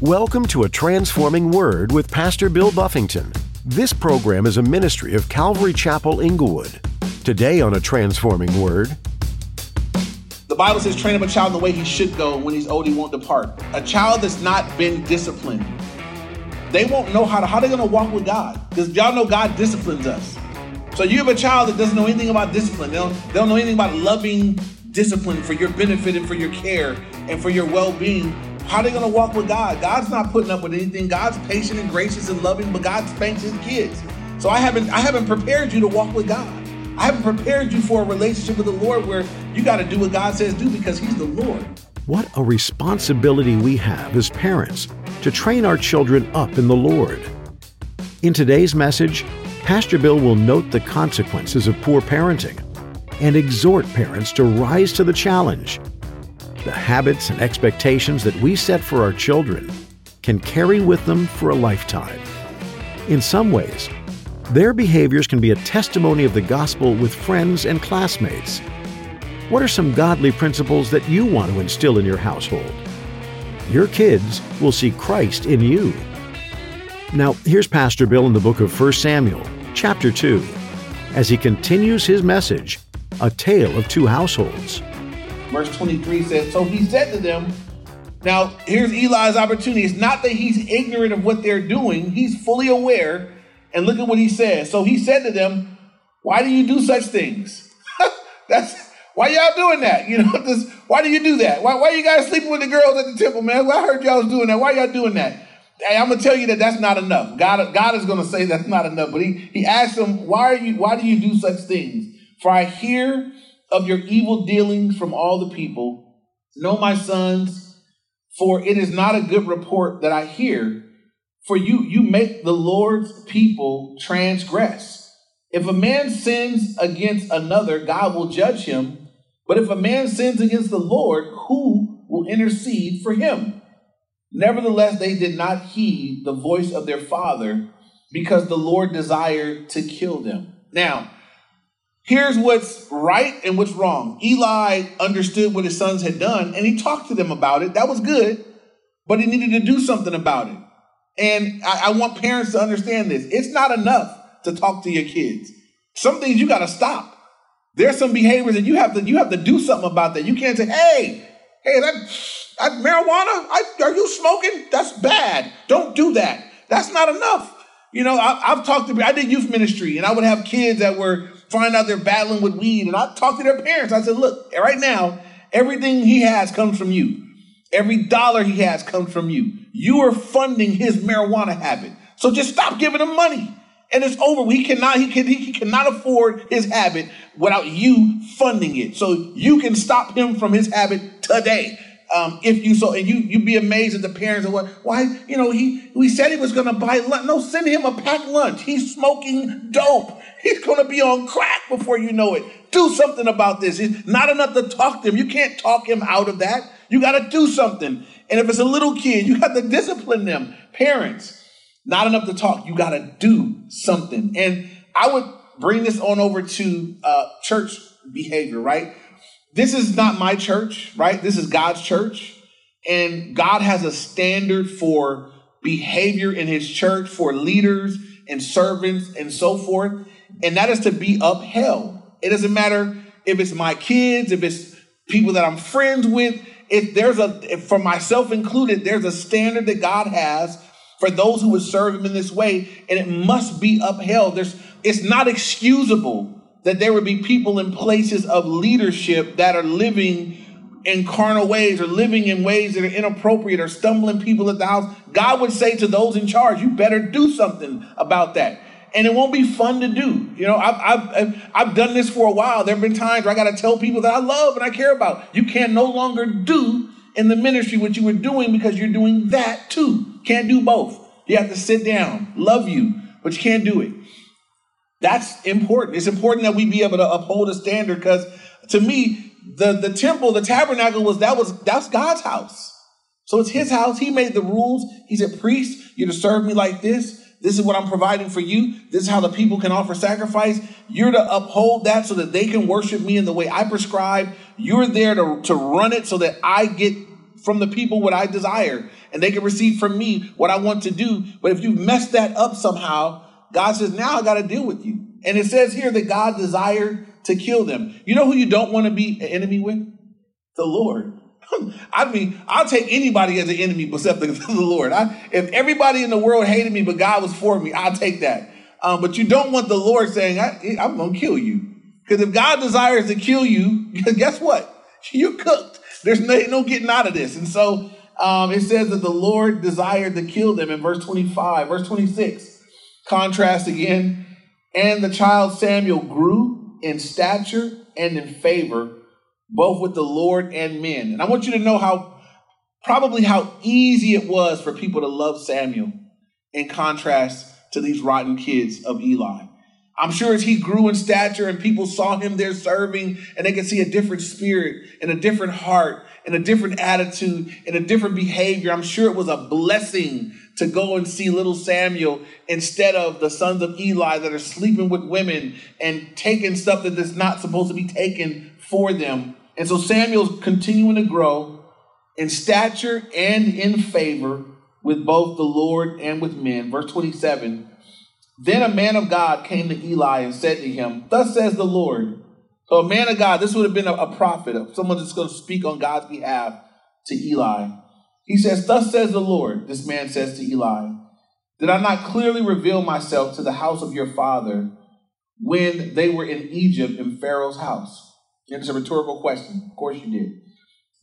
Welcome to A Transforming Word with Pastor Bill Buffington. This program is a ministry of Calvary Chapel Inglewood. Today on A Transforming Word, The Bible says, train up a child in the way he should go, when he's old, he won't depart. A child that's not been disciplined, they won't know how to, how they're to walk with God. Because y'all know God disciplines us. So you have a child that doesn't know anything about discipline. They don't, they don't know anything about loving discipline for your benefit and for your care and for your well-being. How are they going to walk with God? God's not putting up with anything. God's patient and gracious and loving, but God spanks his kids. So I haven't I haven't prepared you to walk with God. I haven't prepared you for a relationship with the Lord where you got to do what God says do because he's the Lord. what a responsibility we have as parents to train our children up in the Lord. In today's message, Pastor Bill will note the consequences of poor parenting and exhort parents to rise to the challenge. The habits and expectations that we set for our children can carry with them for a lifetime. In some ways, their behaviors can be a testimony of the gospel with friends and classmates. What are some godly principles that you want to instill in your household? Your kids will see Christ in you. Now, here's Pastor Bill in the book of 1 Samuel, chapter 2, as he continues his message, A Tale of Two Households. Verse 23 says, So he said to them, Now here's Eli's opportunity. It's not that he's ignorant of what they're doing, he's fully aware. And look at what he says. So he said to them, Why do you do such things? That's why y'all doing that? You know, this, why do you do that? Why, why you guys sleeping with the girls at the temple, man? Well, I heard y'all was doing that. Why y'all doing that? Hey, I'm gonna tell you that that's not enough. God, God is gonna say that's not enough. But he he asked them, Why are you why do you do such things? For I hear of your evil dealings from all the people. Know my sons, for it is not a good report that I hear. For you you make the Lord's people transgress. If a man sins against another, God will judge him. But if a man sins against the Lord, who will intercede for him? Nevertheless, they did not heed the voice of their father because the Lord desired to kill them. Now, here's what's right and what's wrong. Eli understood what his sons had done and he talked to them about it. That was good, but he needed to do something about it. And I, I want parents to understand this. It's not enough to talk to your kids. Some things you got to stop. There's some behaviors that you have to you have to do something about that. You can't say, "Hey, hey, that, that marijuana, I, are you smoking? That's bad. Don't do that." That's not enough. You know, I, I've talked to I did youth ministry, and I would have kids that were find out they're battling with weed, and I talked to their parents. I said, "Look, right now, everything he has comes from you. Every dollar he has comes from you. You are funding his marijuana habit. So just stop giving him money." and it's over. He cannot, he can, he cannot afford his habit without you funding it. So you can stop him from his habit today. Um, if you so, and you you'd be amazed at the parents and what why you know he we said he was going to buy lunch. No, send him a packed lunch. He's smoking dope. He's going to be on crack before you know it. Do something about this. It's not enough to talk to him. You can't talk him out of that. You got to do something. And if it's a little kid, you got to discipline them. Parents, not enough to talk. You got to do something. And I would bring this on over to uh, church behavior, right? This is not my church, right? This is God's church. And God has a standard for behavior in his church for leaders and servants and so forth. And that is to be upheld. It doesn't matter if it's my kids, if it's people that I'm friends with. If there's a, if for myself included, there's a standard that God has for those who would serve him in this way, and it must be upheld. There's, it's not excusable that there would be people in places of leadership that are living in carnal ways or living in ways that are inappropriate or stumbling people at the house. God would say to those in charge, you better do something about that. And it won't be fun to do. You know, I've, I've, I've done this for a while. There have been times where I got to tell people that I love and I care about. You can no longer do in the ministry what you were doing because you're doing that too. Can't do both. You have to sit down, love you, but you can't do it. That's important. It's important that we be able to uphold a standard because to me, the, the temple, the tabernacle was that was that's God's house. So it's his house. He made the rules. He's a priest, you're to serve me like this. This is what I'm providing for you. This is how the people can offer sacrifice. You're to uphold that so that they can worship me in the way I prescribe. You're there to, to run it so that I get from the people what I desire, and they can receive from me what I want to do. But if you mess that up somehow, God says, now I got to deal with you. And it says here that God desired to kill them. You know who you don't want to be an enemy with? The Lord. I mean, I'll take anybody as an enemy but except the, the Lord. I, if everybody in the world hated me, but God was for me, I'll take that. Um, but you don't want the Lord saying, I, I'm going to kill you. Because if God desires to kill you, guess what? You're cooked. There's no, no getting out of this. And so um, it says that the Lord desired to kill them in verse 25. Verse 26, contrast again. And the child Samuel grew in stature and in favor, both with the Lord and men. And I want you to know how, probably how easy it was for people to love Samuel in contrast to these rotten kids of Eli. I'm sure as he grew in stature and people saw him there serving and they could see a different spirit and a different heart and a different attitude and a different behavior. I'm sure it was a blessing to go and see little Samuel instead of the sons of Eli that are sleeping with women and taking stuff that is not supposed to be taken for them. And so Samuel's continuing to grow in stature and in favor with both the Lord and with men. Verse 27 then a man of God came to Eli and said to him, Thus says the Lord. So a man of God, this would have been a, prophet, someone that's going to speak on God's behalf to Eli. He says, Thus says the Lord, this man says to Eli, Did I not clearly reveal myself to the house of your father when they were in Egypt in Pharaoh's house? And it's a rhetorical question. Of course you did.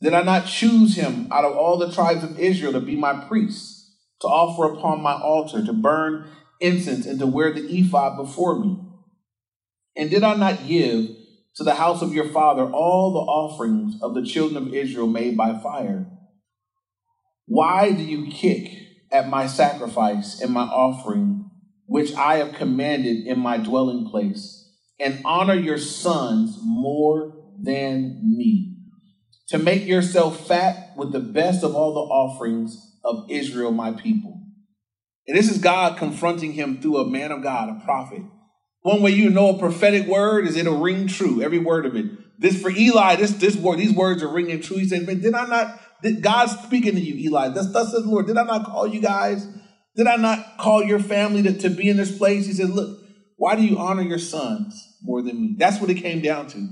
Did I not choose him out of all the tribes of Israel to be my priest, to offer upon my altar, to burn incense and to wear the ephod before me? And did I not give to the house of your father all the offerings of the children of Israel made by fire? Why do you kick at my sacrifice and my offering, which I have commanded in my dwelling place, and honor your sons more than me? To make yourself fat with the best of all the offerings of Israel, my people. And this is God confronting him through a man of God, a prophet. One way you know a prophetic word is it'll ring true, every word of it. This for Eli, this this word, these words are ringing true. He said, "Man, did I not? Did God speaking to you, Eli? Thus says the Lord. Did I not call you guys? Did I not call your family to, to be in this place?" He said, "Look, why do you honor your sons more than me?" That's what it came down to.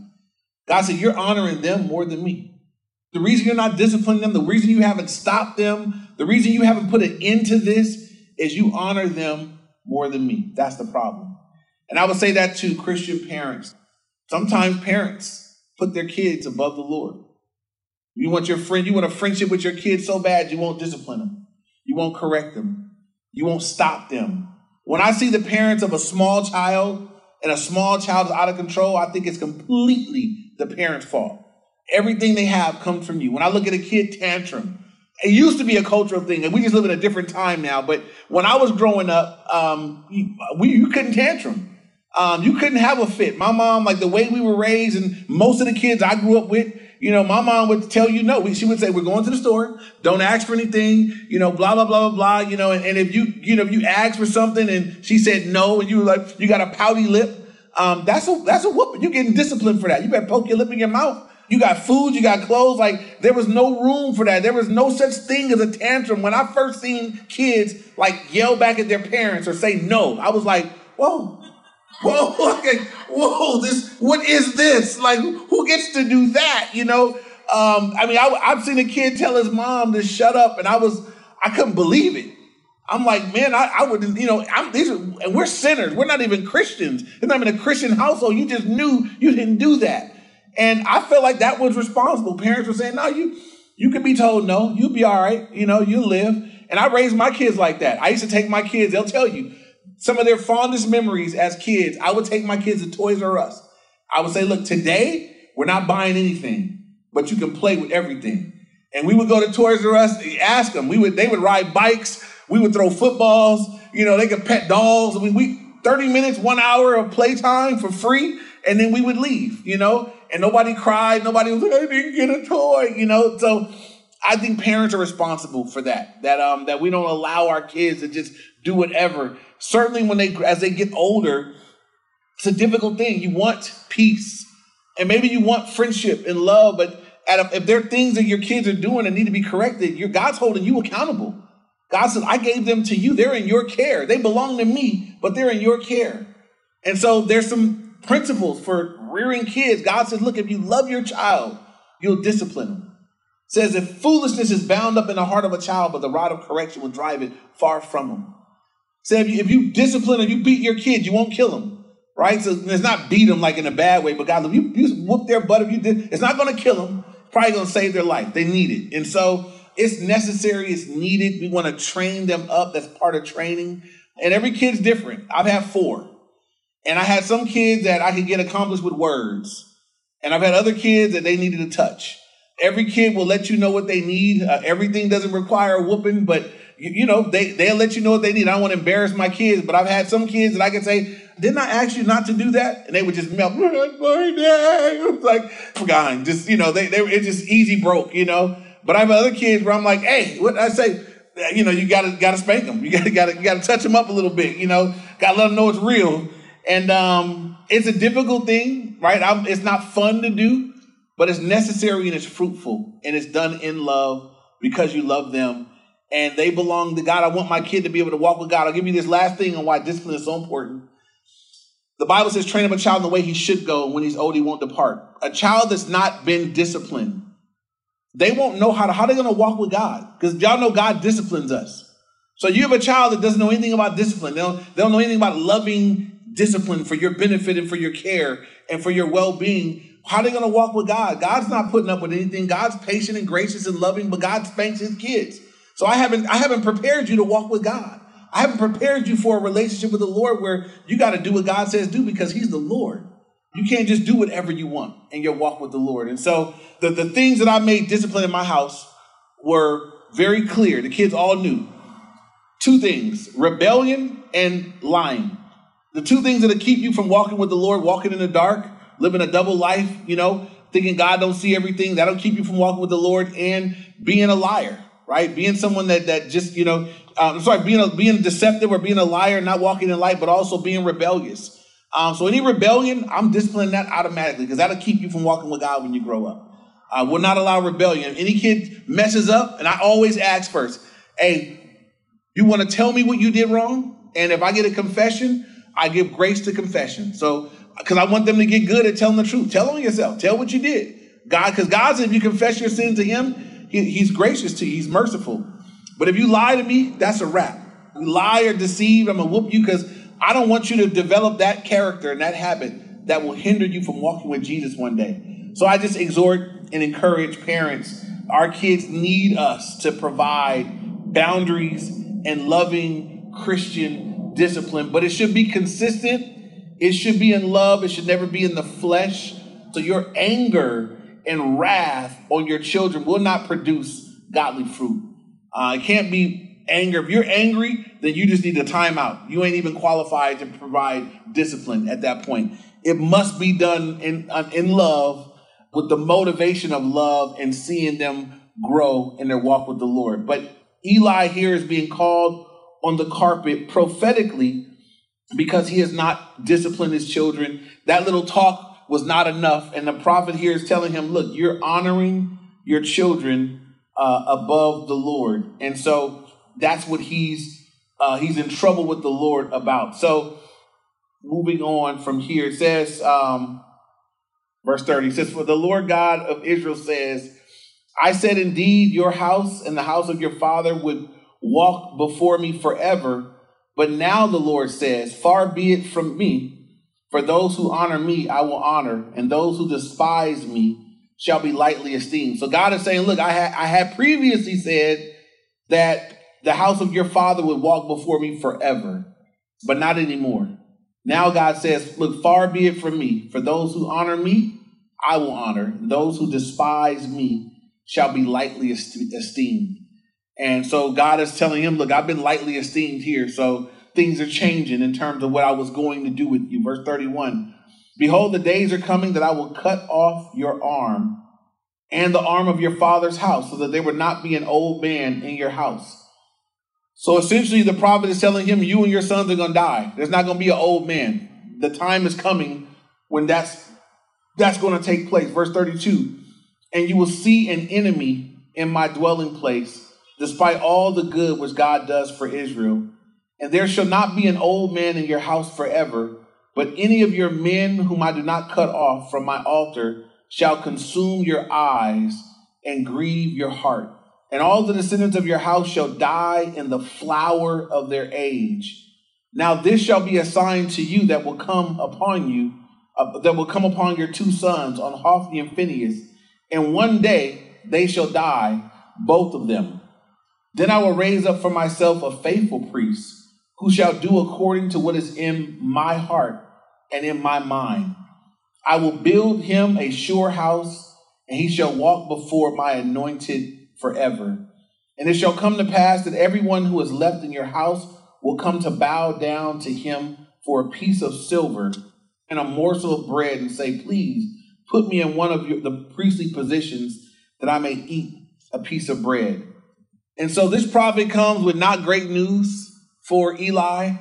God said, "You're honoring them more than me. The reason you're not disciplining them, the reason you haven't stopped them, the reason you haven't put an end to this." is you honor them more than me. That's the problem. And I would say that to Christian parents. Sometimes parents put their kids above the Lord. You want your friend, you want a friendship with your kids so bad, you won't discipline them. You won't correct them. You won't stop them. When I see the parents of a small child and a small child is out of control, I think it's completely the parent's fault. Everything they have comes from you. When I look at a kid tantrum, it used to be a cultural thing, and we just live in a different time now. But when I was growing up, um, you, we, you couldn't tantrum. Um, you couldn't have a fit. My mom, like the way we were raised, and most of the kids I grew up with, you know, my mom would tell you no. She would say, "We're going to the store. Don't ask for anything. You know, blah blah blah blah blah. You know, and, and if you you know if you ask for something and she said no, and you were like you got a pouty lip, um, that's a that's a whooping. You're getting disciplined for that. You better poke your lip in your mouth you got food, you got clothes. Like there was no room for that. There was no such thing as a tantrum. When I first seen kids like yell back at their parents or say no, I was like, whoa, whoa, okay, whoa, this, what is this? Like who gets to do that? You know? Um, I mean, I, I've seen a kid tell his mom to shut up, and I was, I couldn't believe it. I'm like, man, I, I would, you know, I'm these are, and we're sinners. We're not even Christians. It's not even a Christian household. You just knew you didn't do that. And I felt like that was responsible. Parents were saying, no, you, you could be told no, you'll be all right, you know, you live. And I raised my kids like that. I used to take my kids, they'll tell you some of their fondest memories as kids. I would take my kids to Toys R Us. I would say, look, today we're not buying anything, but you can play with everything. And we would go to Toys R Us, and ask them. We would, they would ride bikes. We would throw footballs. You know, they could pet dolls. I mean, we 30 minutes, one hour of playtime for free, and then we would leave, you know? and nobody cried. Nobody was like, I didn't get a toy, you know. So I think parents are responsible for that. That um that we don't allow our kids to just do whatever. Certainly when they as they get older, it's a difficult thing. You want peace. And maybe you want friendship and love, but a, if there are things that your kids are doing that need to be corrected, your God's holding you accountable. God says, I gave them to you. They're in your care. They belong to me, but they're in your care. And so there's some principles for rearing kids. God says, look, if you love your child, you'll discipline them. Says if foolishness is bound up in the heart of a child, but the rod of correction will drive it far from him. Say if you, if you discipline or you beat your kid, you won't kill them, right? So it's not beat them like in a bad way, but God, if you, you whoop their butt, if you did, it's not going to kill them. Probably going to save their life. They need it, and so it's necessary. It's needed. We want to train them up. That's part of training. And every kid's different. I've had four, and I had some kids that I could get accomplished with words, and I've had other kids that they needed a touch. Every kid will let you know what they need. Uh, everything doesn't require whooping, but you, you, know they they'll let you know what they need. I don't want to embarrass my kids, but I've had some kids that I can say, "Didn't I ask you not to do that?" And they would just melt. It's like forgotten. Just you know, they they it just easy broke. You know. But I have other kids where I'm like, "Hey, what I say." You know, you gotta gotta spank them. You gotta gotta you gotta touch them up a little bit. You know, gotta let them know it's real. And um, it's a difficult thing, right? I'm, it's not fun to do but it's necessary and it's fruitful and it's done in love because you love them and they belong to God. I want my kid to be able to walk with God. I'll give you this last thing on why discipline is so important. The Bible says, train up a child in the way he should go. When he's old, he won't depart. A child that's not been disciplined, they won't know how to, how are they going to walk with God? Because y'all know God disciplines us. So you have a child that doesn't know anything about discipline. They don't, they don't know anything about loving discipline for your benefit and for your care and for your well-being how are they going to walk with God? God's not putting up with anything. God's patient and gracious and loving, but God spanks his kids. So I haven't I haven't prepared you to walk with God. I haven't prepared you for a relationship with the Lord where you got to do what God says do because he's the Lord. You can't just do whatever you want in your walk with the Lord. And so the, the things that I made discipline in my house were very clear. The kids all knew. Two things rebellion and lying. The two things that'll keep you from walking with the Lord, walking in the dark, living a double life, you know, thinking God don't see everything. That'll keep you from walking with the Lord and being a liar, right? Being someone that that just, you know, um, I'm sorry, being a, being deceptive or being a liar, not walking in light, but also being rebellious. Um, so any rebellion, I'm disciplining that automatically because that'll keep you from walking with God when you grow up. I will not allow rebellion. Any kid messes up, and I always ask first, hey, you want to tell me what you did wrong? And if I get a confession, I give grace to confession. So because I want them to get good at telling the truth. Tell on yourself. Tell what you did. God, because God said if you confess your sin to Him, he, He's gracious to you. He's merciful. But if you lie to me, that's a wrap. Lie or deceive, I'm gonna whoop you because I don't want you to develop that character and that habit that will hinder you from walking with Jesus one day. So I just exhort and encourage parents. Our kids need us to provide boundaries and loving Christian discipline, but it should be consistent it should be in love, it should never be in the flesh. So your anger and wrath on your children will not produce godly fruit. Uh, it can't be anger. If you're angry, then you just need a timeout. You ain't even qualified to provide discipline at that point. It must be done in, uh, in love with the motivation of love and seeing them grow in their walk with the Lord. But Eli here is being called on the carpet prophetically because he has not disciplined his children. That little talk was not enough. And the prophet here is telling him, look, you're honoring your children uh, above the Lord. And so that's what he's uh, he's in trouble with the Lord about. So moving on from here, it says, um, verse 30, says, For the Lord God of Israel says, I said indeed your house and the house of your father would walk before me forever but now the Lord says, Far be it from me, for those who honor me, I will honor, and those who despise me shall be lightly esteemed. So God is saying, Look, I had, I had previously said that the house of your father would walk before me forever, but not anymore. Now God says, Look, far be it from me, for those who honor me, I will honor, those who despise me shall be lightly esteemed. And so God is telling him, Look, I've been lightly esteemed here. So things are changing in terms of what I was going to do with you. Verse 31 Behold, the days are coming that I will cut off your arm and the arm of your father's house, so that there would not be an old man in your house. So essentially, the prophet is telling him, You and your sons are going to die. There's not going to be an old man. The time is coming when that's that's going to take place. Verse 32 and you will see an enemy in my dwelling place, despite all the good which God does for Israel. And there shall not be an old man in your house forever, but any of your men whom I do not cut off from my altar shall consume your eyes and grieve your heart. And all the descendants of your house shall die in the flower of their age. Now this shall be a sign to you that will come upon you, uh, that will come upon your two sons, on Hophni and Phinehas. And one day they shall die, both of them. Then I will raise up for myself a faithful priest who shall do according to what is in my heart and in my mind. I will build him a sure house, and he shall walk before my anointed forever. And it shall come to pass that everyone who is left in your house will come to bow down to him for a piece of silver and a morsel of bread and say, Please put me in one of your, the priestly positions that I may eat a piece of bread. And so this prophet comes with not great news for Eli.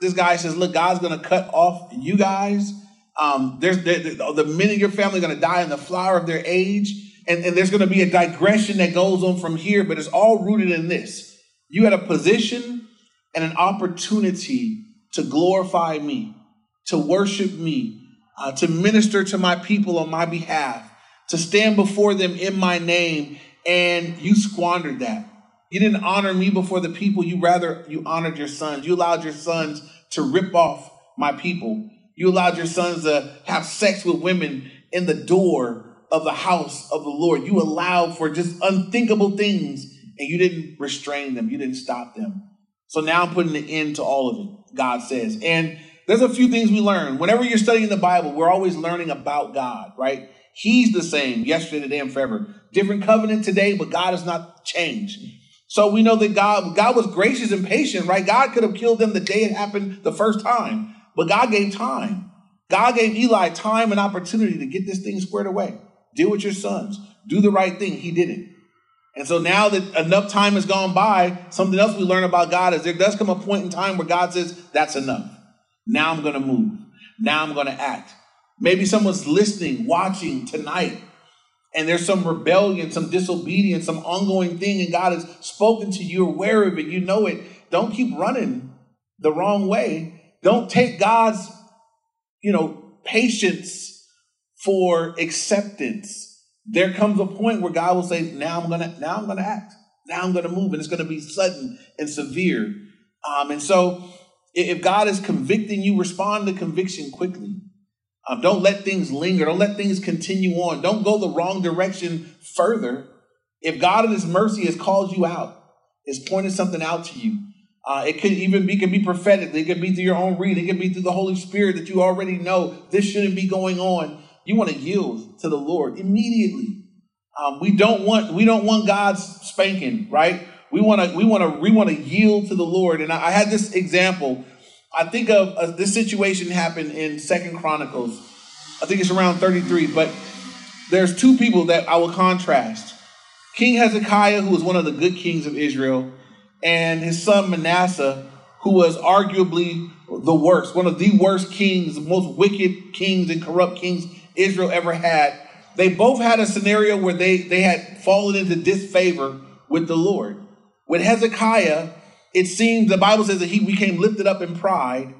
This guy says, Look, God's going to cut off you guys. Um, there's the, the men in your family are going to die in the flower of their age. And, and there's going to be a digression that goes on from here, but it's all rooted in this. You had a position and an opportunity to glorify me, to worship me, uh, to minister to my people on my behalf, to stand before them in my name, and you squandered that. You didn't honor me before the people. You rather you honored your sons. You allowed your sons to rip off my people. You allowed your sons to have sex with women in the door of the house of the Lord. You allowed for just unthinkable things and you didn't restrain them. You didn't stop them. So now I'm putting an end to all of it, God says. And there's a few things we learn. Whenever you're studying the Bible, we're always learning about God, right? He's the same yesterday, today, and forever. Different covenant today, but God has not changed. So we know that God, God was gracious and patient, right? God could have killed them the day it happened the first time, but God gave time. God gave Eli time and opportunity to get this thing squared away. Deal with your sons. Do the right thing. He didn't. And so now that enough time has gone by, something else we learn about God is there does come a point in time where God says, That's enough. Now I'm going to move. Now I'm going to act. Maybe someone's listening, watching tonight, and there's some rebellion, some disobedience, some ongoing thing, and God has spoken to you, aware of it, you know it. Don't keep running the wrong way. Don't take God's, you know, patience for acceptance. There comes a point where God will say, "Now I'm gonna, now I'm gonna act. Now I'm gonna move, and it's gonna be sudden and severe." Um, and so, if God is convicting you, respond to conviction quickly. Um, don't let things linger. Don't let things continue on. Don't go the wrong direction further. If God in His mercy has called you out, has pointed something out to you, uh, it could even be, could be prophetic. It could be through your own reading. It could be through the Holy Spirit that you already know this shouldn't be going on. You want to yield to the Lord immediately. Um, we don't want we don't want God's spanking, right? We want to we want to we want to yield to the Lord. And I, I had this example I think of uh, this situation happened in Second Chronicles. I think it's around 33, but there's two people that I will contrast. King Hezekiah, who was one of the good kings of Israel, and his son Manasseh, who was arguably the worst, one of the worst kings, the most wicked kings and corrupt kings Israel ever had. They both had a scenario where they, they had fallen into disfavor with the Lord. With Hezekiah, it seems the Bible says that he became lifted up in pride.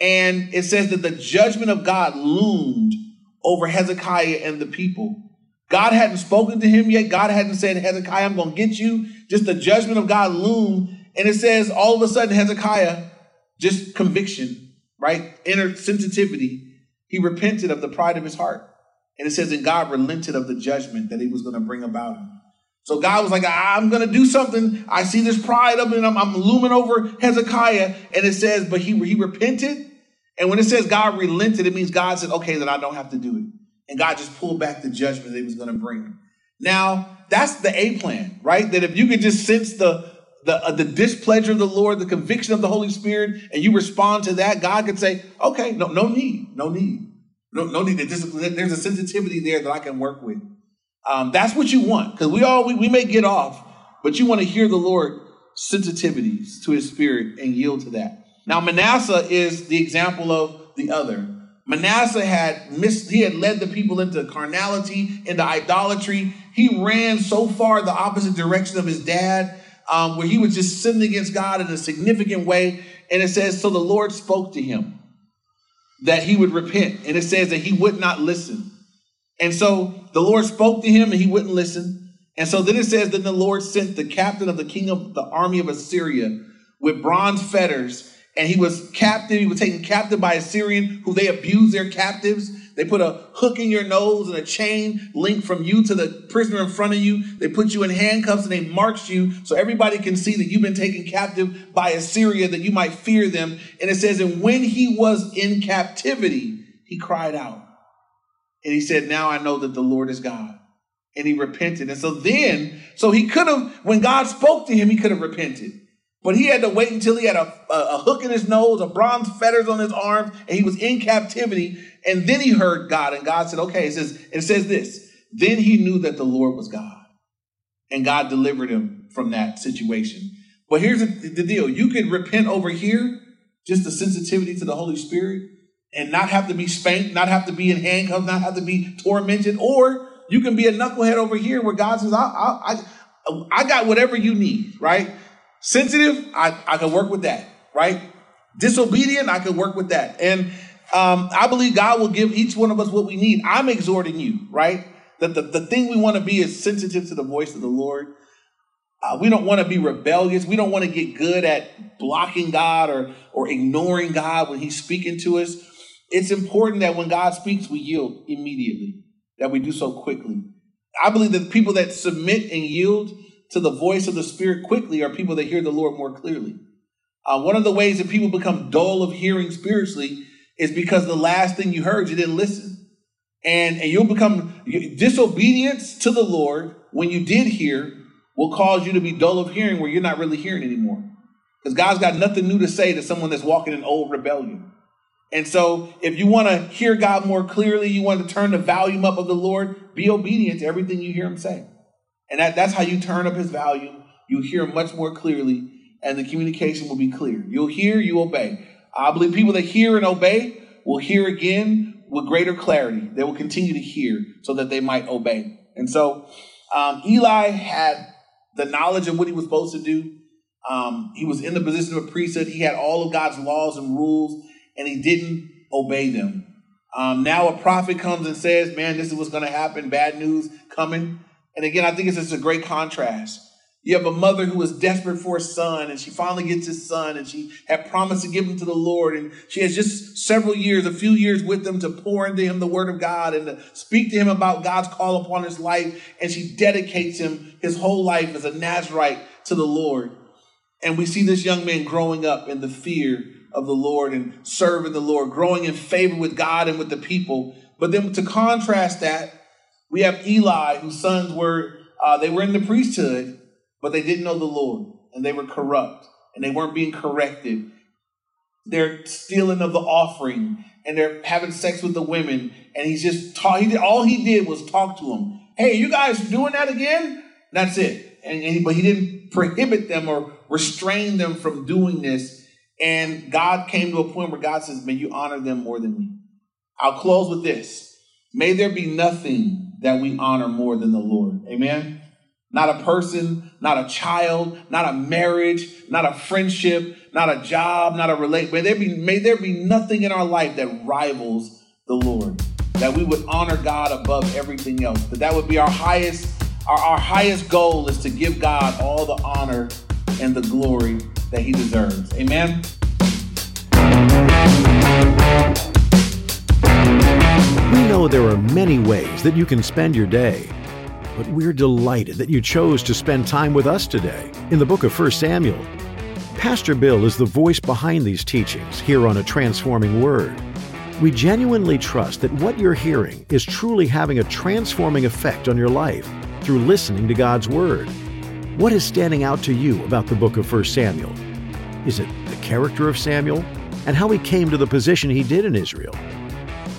And it says that the judgment of God loomed over Hezekiah and the people. God hadn't spoken to him yet. God hadn't said, Hezekiah, I'm going to get you. Just the judgment of God loomed. And it says all of a sudden, Hezekiah, just conviction, right? Inner sensitivity. He repented of the pride of his heart. And it says, and God relented of the judgment that he was going to bring about him. So God was like, I'm going to do something. I see this pride up and I'm, I'm looming over Hezekiah. And it says, but he, he repented. And when it says God relented, it means God said, okay, then I don't have to do it. And God just pulled back the judgment that he was going to bring. Now, that's the A plan, right? That if you could just sense the, the, uh, the displeasure of the Lord, the conviction of the Holy Spirit, and you respond to that, God could say, okay, no, no need, no need. No, no need. There's a sensitivity there that I can work with. Um, that's what you want because we all we, we may get off, but you want to hear the Lord sensitivities to His Spirit and yield to that. Now Manasseh is the example of the other. Manasseh had missed, he had led the people into carnality, into idolatry, he ran so far the opposite direction of his dad, um, where he was just sinning against God in a significant way. And it says, So the Lord spoke to him that he would repent. And it says that he would not listen. And so the Lord spoke to him and he wouldn't listen. And so then it says, Then the Lord sent the captain of the king of the army of Assyria with bronze fetters and he was captive. He was taken captive by Assyrian who they abused their captives. They put a hook in your nose and a chain linked from you to the prisoner in front of you. They put you in handcuffs and they marched you so everybody can see that you've been taken captive by Assyria, that you might fear them. And it says, and when he was in captivity, he cried out. And he said, Now I know that the Lord is God. And he repented. And so then, so he could have, when God spoke to him, he could have repented. But he had to wait until he had a, a, hook in his nose, a bronze fetters on his arms, and he was in captivity. And then he heard God, and God said, "Okay." It says it says this. Then he knew that the Lord was God, and God delivered him from that situation. But here's the, the deal: you can repent over here, just the sensitivity to the Holy Spirit, and not have to be spanked, not have to be in handcuffs, not have to be tormented, or you can be a knucklehead over here where God says, "I, I, I, I got whatever you need," right? Sensitive, I, I can work with that, right? Disobedient, I can work with that. And um, I believe God will give each one of us what we need. I'm exhorting you, right? That the, the thing we want to be is sensitive to the voice of the Lord. Uh, we don't want to be rebellious. We don't want to get good at blocking God or, or ignoring God when He's speaking to us. It's important that when God speaks, we yield immediately, that we do so quickly. I believe that people that submit and yield to the voice of the Spirit quickly are people that hear the Lord more clearly. Uh, one of the ways that people become dull of hearing spiritually is because the last thing you heard, you didn't listen. And, and you'll become disobedience to the Lord when you did hear will cause you to be dull of hearing where you're not really hearing anymore. Because God's got nothing new to say to someone that's walking in old rebellion. And so, if you want to hear God more clearly, you want to turn the volume up of the Lord, be obedient to everything you hear Him say. And that, that's how you turn up his volume. You hear much more clearly, and the communication will be clear. You'll hear, you obey. I believe people that hear and obey will hear again with greater clarity. They will continue to hear so that they might obey. And so um, Eli had the knowledge of what he was supposed to do. Um, he was in the position of a priesthood. He had all of God's laws and rules, and he didn't obey them. Um, now a prophet comes and says, Man, this is what's going to happen. Bad news coming. And again, I think it's just a great contrast. You have a mother who is desperate for a son, and she finally gets his son, and she had promised to give him to the Lord. And she has just several years, a few years with him to pour into him the word of God and to speak to him about God's call upon his life. And she dedicates him his whole life as a Nazarite to the Lord. And we see this young man growing up in the fear of the Lord and serving the Lord, growing in favor with God and with the people. But then to contrast that, we have Eli, whose sons were, uh, they were in the priesthood, but they didn't know the Lord and they were corrupt and they weren't being corrected. They're stealing of the offering and they're having sex with the women. And he's just taught, he did, all he did was talk to them. Hey, you guys doing that again? That's it. And, and but he didn't prohibit them or restrain them from doing this. And God came to a point where God says, May you honor them more than me. I'll close with this. May there be nothing that we honor more than the Lord. Amen. Not a person, not a child, not a marriage, not a friendship, not a job, not a relate. May there be, may there be nothing in our life that rivals the Lord. That we would honor God above everything else. That that would be our highest, our, our highest goal is to give God all the honor and the glory that He deserves. Amen. We know there are many ways that you can spend your day, but we're delighted that you chose to spend time with us today in the book of 1 Samuel. Pastor Bill is the voice behind these teachings here on A Transforming Word. We genuinely trust that what you're hearing is truly having a transforming effect on your life through listening to God's Word. What is standing out to you about the book of 1 Samuel? Is it the character of Samuel and how he came to the position he did in Israel?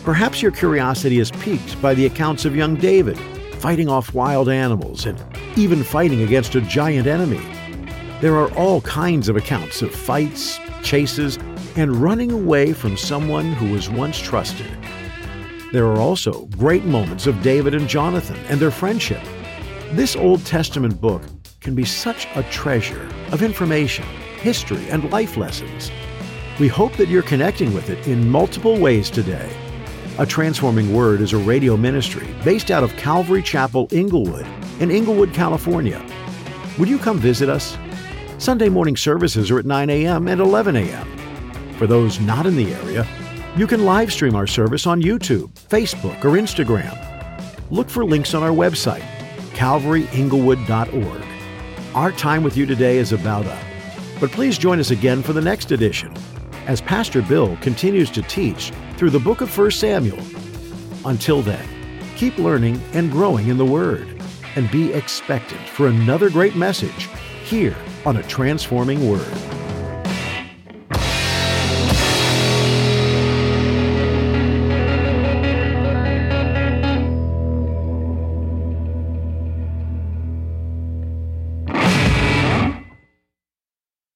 Perhaps your curiosity is piqued by the accounts of young David fighting off wild animals and even fighting against a giant enemy. There are all kinds of accounts of fights, chases, and running away from someone who was once trusted. There are also great moments of David and Jonathan and their friendship. This Old Testament book can be such a treasure of information, history, and life lessons. We hope that you're connecting with it in multiple ways today. A Transforming Word is a radio ministry based out of Calvary Chapel, Inglewood, in Inglewood, California. Would you come visit us? Sunday morning services are at 9 a.m. and 11 a.m. For those not in the area, you can live stream our service on YouTube, Facebook, or Instagram. Look for links on our website, calvaryinglewood.org. Our time with you today is about up, but please join us again for the next edition as Pastor Bill continues to teach through the book of 1 Samuel. Until then, keep learning and growing in the Word and be expectant for another great message here on A Transforming Word.